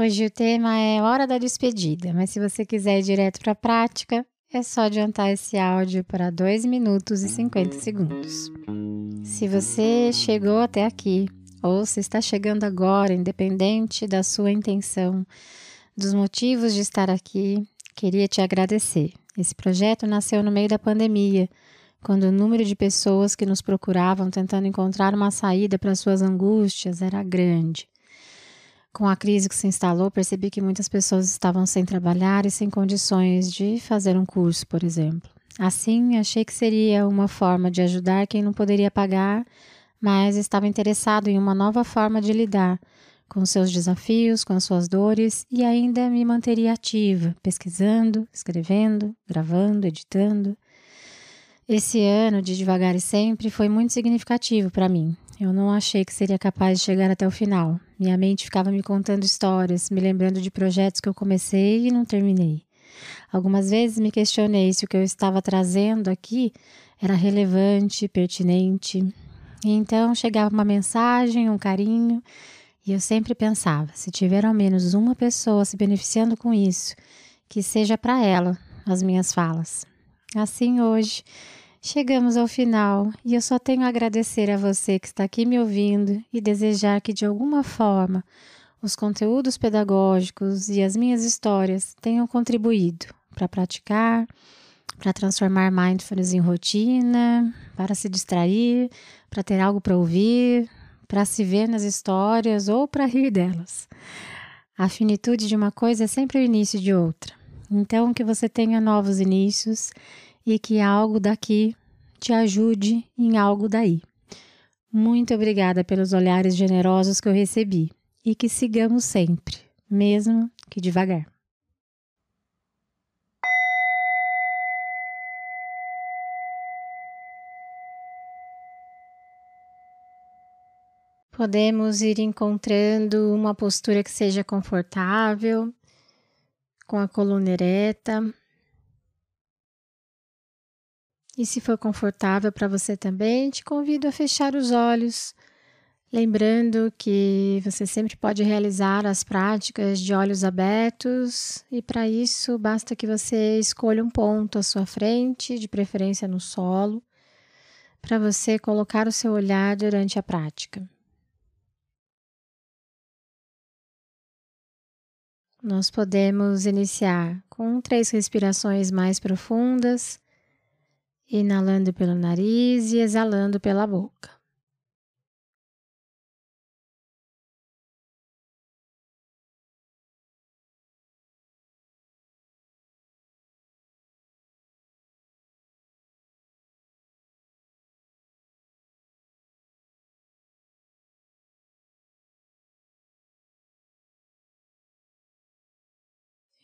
Hoje o tema é hora da despedida, mas se você quiser ir direto para a prática, é só adiantar esse áudio para 2 minutos e 50 segundos. Se você chegou até aqui, ou se está chegando agora, independente da sua intenção, dos motivos de estar aqui, queria te agradecer. Esse projeto nasceu no meio da pandemia, quando o número de pessoas que nos procuravam tentando encontrar uma saída para suas angústias era grande. Com a crise que se instalou, percebi que muitas pessoas estavam sem trabalhar e sem condições de fazer um curso, por exemplo. Assim, achei que seria uma forma de ajudar quem não poderia pagar, mas estava interessado em uma nova forma de lidar com seus desafios, com as suas dores e ainda me manteria ativa, pesquisando, escrevendo, gravando, editando. Esse ano de devagar e sempre foi muito significativo para mim. Eu não achei que seria capaz de chegar até o final. Minha mente ficava me contando histórias, me lembrando de projetos que eu comecei e não terminei. Algumas vezes me questionei se o que eu estava trazendo aqui era relevante, pertinente. E então chegava uma mensagem, um carinho, e eu sempre pensava: se tiver ao menos uma pessoa se beneficiando com isso, que seja para ela as minhas falas. Assim hoje, Chegamos ao final e eu só tenho a agradecer a você que está aqui me ouvindo e desejar que de alguma forma os conteúdos pedagógicos e as minhas histórias tenham contribuído para praticar, para transformar mindfulness em rotina, para se distrair, para ter algo para ouvir, para se ver nas histórias ou para rir delas. A finitude de uma coisa é sempre o início de outra. Então, que você tenha novos inícios e que algo daqui te ajude em algo daí. Muito obrigada pelos olhares generosos que eu recebi e que sigamos sempre, mesmo que devagar. Podemos ir encontrando uma postura que seja confortável, com a coluna ereta, e se for confortável para você também, te convido a fechar os olhos, lembrando que você sempre pode realizar as práticas de olhos abertos e para isso basta que você escolha um ponto à sua frente, de preferência no solo, para você colocar o seu olhar durante a prática. Nós podemos iniciar com três respirações mais profundas inalando pelo nariz e exalando pela boca.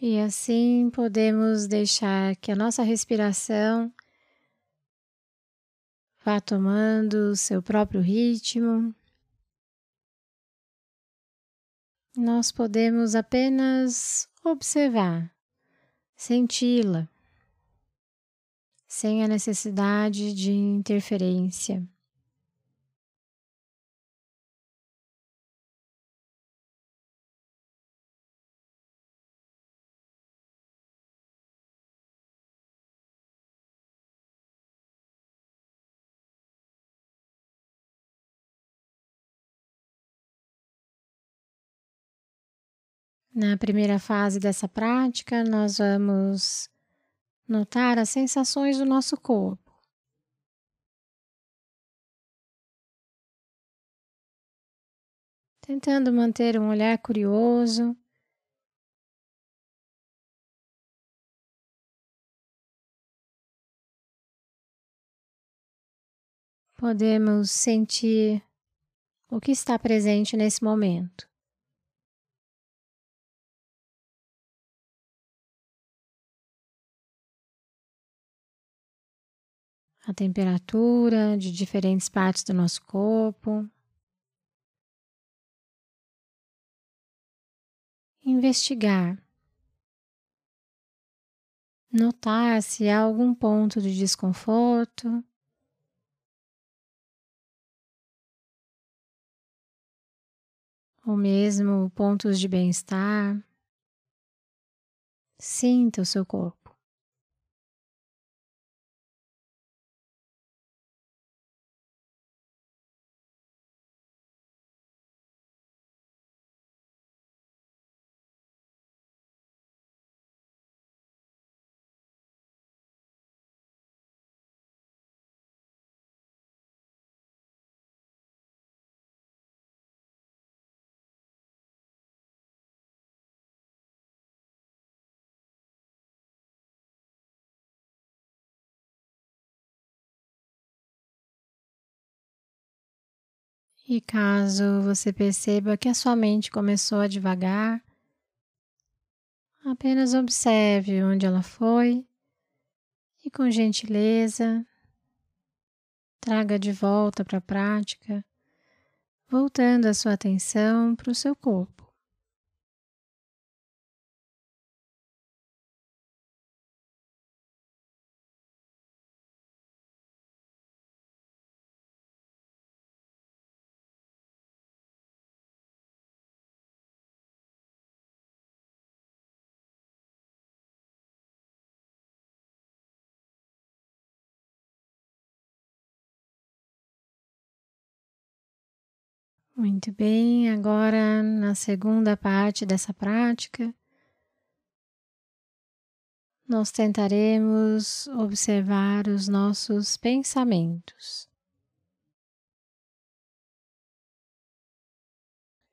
E assim podemos deixar que a nossa respiração Vá tomando o seu próprio ritmo. Nós podemos apenas observar, senti-la, sem a necessidade de interferência. Na primeira fase dessa prática, nós vamos notar as sensações do nosso corpo. Tentando manter um olhar curioso. Podemos sentir o que está presente nesse momento. A temperatura de diferentes partes do nosso corpo. Investigar. Notar se há algum ponto de desconforto. Ou mesmo pontos de bem-estar. Sinta o seu corpo. E caso você perceba que a sua mente começou a devagar, apenas observe onde ela foi e, com gentileza, traga de volta para a prática, voltando a sua atenção para o seu corpo. Muito bem, agora na segunda parte dessa prática, nós tentaremos observar os nossos pensamentos.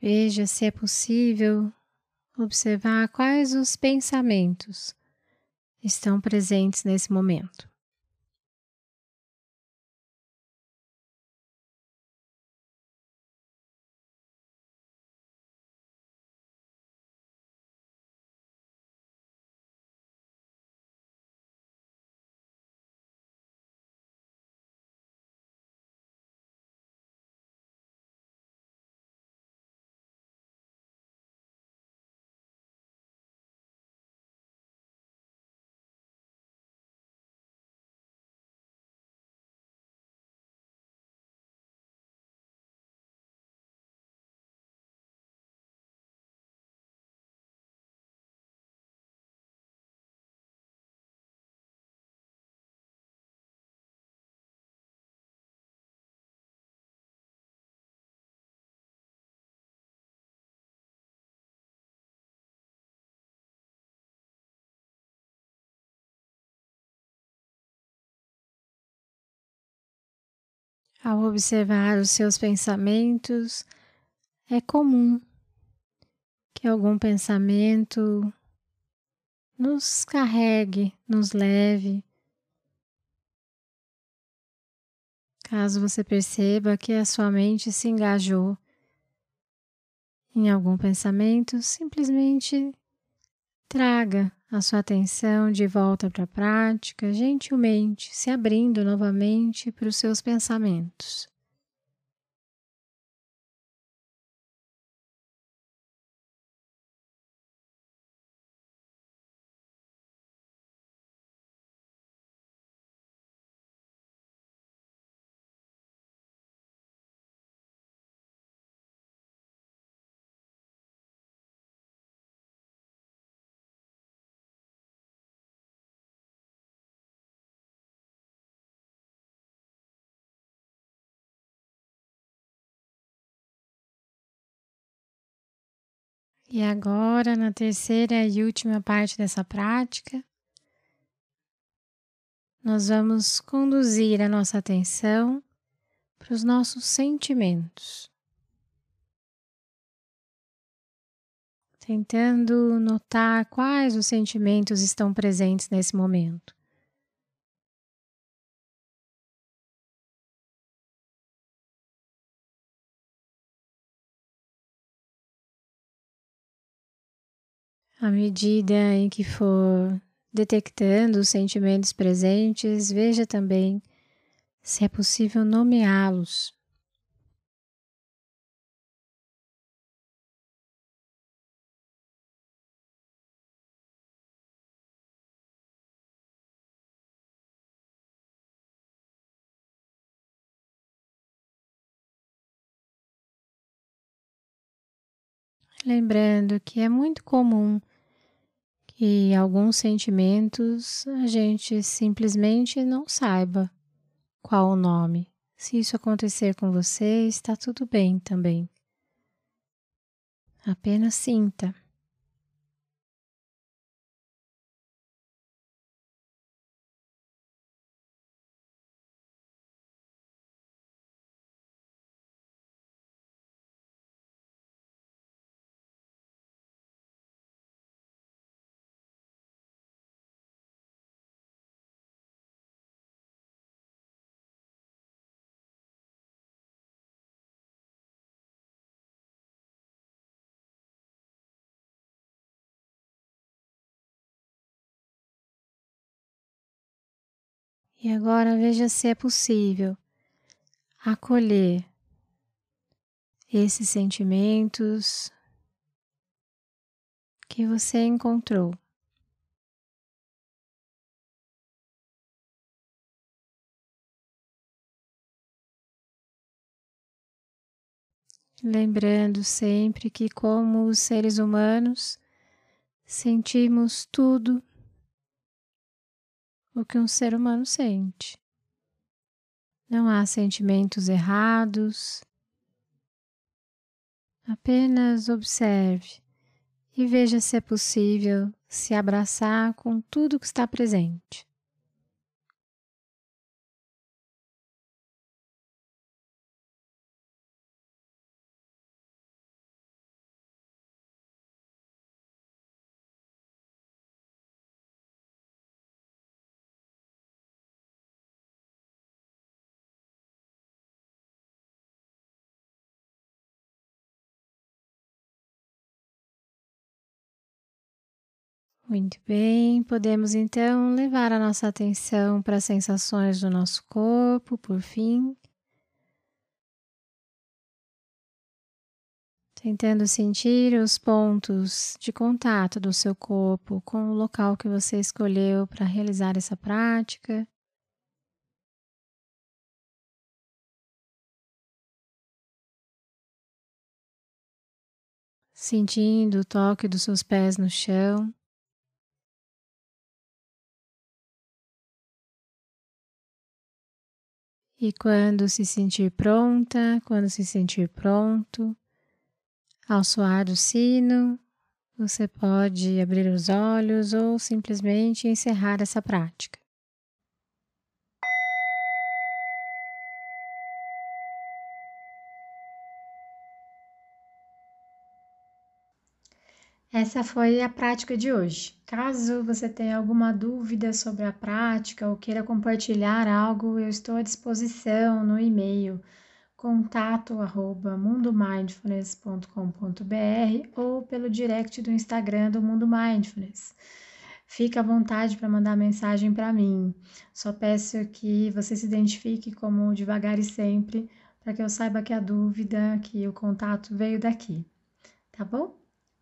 Veja se é possível observar quais os pensamentos estão presentes nesse momento. Ao observar os seus pensamentos, é comum que algum pensamento nos carregue, nos leve. Caso você perceba que a sua mente se engajou em algum pensamento, simplesmente traga a sua atenção de volta para a prática, gentilmente se abrindo novamente para os seus pensamentos. E agora, na terceira e última parte dessa prática, nós vamos conduzir a nossa atenção para os nossos sentimentos. Tentando notar quais os sentimentos estão presentes nesse momento. À medida em que for detectando os sentimentos presentes, veja também se é possível nomeá-los. Lembrando que é muito comum que alguns sentimentos a gente simplesmente não saiba qual o nome. Se isso acontecer com você, está tudo bem também. Apenas sinta. E agora veja se é possível acolher esses sentimentos que você encontrou. Lembrando sempre que, como os seres humanos, sentimos tudo o que um ser humano sente. Não há sentimentos errados. Apenas observe e veja se é possível se abraçar com tudo que está presente. Muito bem, podemos então levar a nossa atenção para as sensações do nosso corpo, por fim. Tentando sentir os pontos de contato do seu corpo com o local que você escolheu para realizar essa prática. Sentindo o toque dos seus pés no chão. E quando se sentir pronta, quando se sentir pronto, ao soar do sino, você pode abrir os olhos ou simplesmente encerrar essa prática. Essa foi a prática de hoje. Caso você tenha alguma dúvida sobre a prática ou queira compartilhar algo, eu estou à disposição no e-mail contato@mundomindfulness.com.br ou pelo direct do Instagram do Mundo Mindfulness. Fique à vontade para mandar mensagem para mim. Só peço que você se identifique como devagar e sempre, para que eu saiba que a dúvida, que o contato veio daqui. Tá bom?